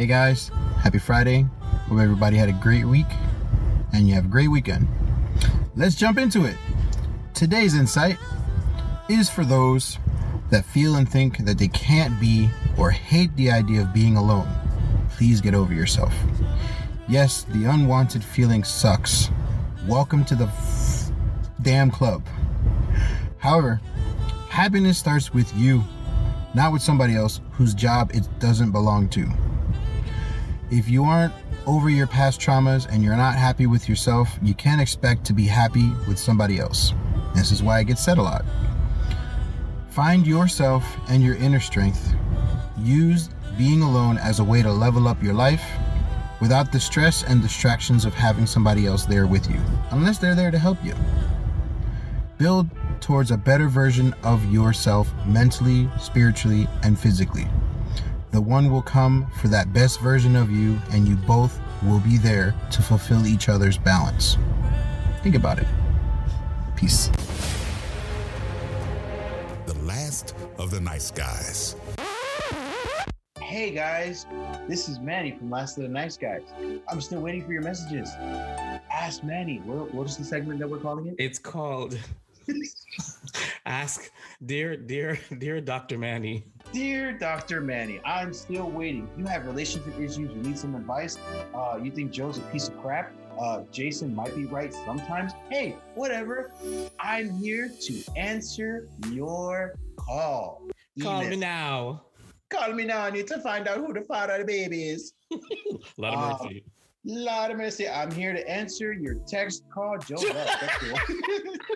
Hey guys, happy Friday. Hope everybody had a great week and you have a great weekend. Let's jump into it. Today's insight is for those that feel and think that they can't be or hate the idea of being alone. Please get over yourself. Yes, the unwanted feeling sucks. Welcome to the f- damn club. However, happiness starts with you, not with somebody else whose job it doesn't belong to. If you aren't over your past traumas and you're not happy with yourself, you can't expect to be happy with somebody else. This is why it gets said a lot. Find yourself and your inner strength. Use being alone as a way to level up your life without the stress and distractions of having somebody else there with you, unless they're there to help you. Build towards a better version of yourself mentally, spiritually, and physically. The one will come for that best version of you, and you both will be there to fulfill each other's balance. Think about it. Peace. The last of the nice guys. Hey guys, this is Manny from Last of the Nice Guys. I'm still waiting for your messages. Ask Manny. What, what is the segment that we're calling it? It's called Ask Dear Dear Dear Dr. Manny. Dear Dr. Manny, I'm still waiting. You have relationship issues, you need some advice. Uh, you think Joe's a piece of crap. Uh, Jason might be right sometimes. Hey, whatever. I'm here to answer your call. Call me now. Call me now. I need to find out who the father of the baby is. Lot Uh, of mercy. Lot of mercy, I'm here to answer your text call. Joe left. That's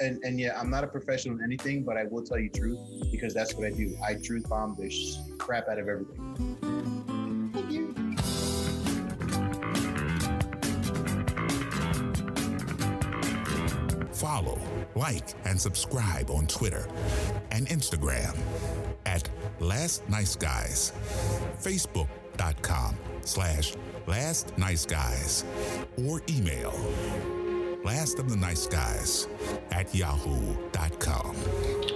and and yeah, I'm not a professional in anything, but I will tell you truth because that's what I do. I truth bomb the sh- crap out of everything. Thank you. Follow, like, and subscribe on Twitter and Instagram at Last Nice Guys, Facebook.com slash Last Nice Guys, or email Last of the Nice Guys at yahoo.com.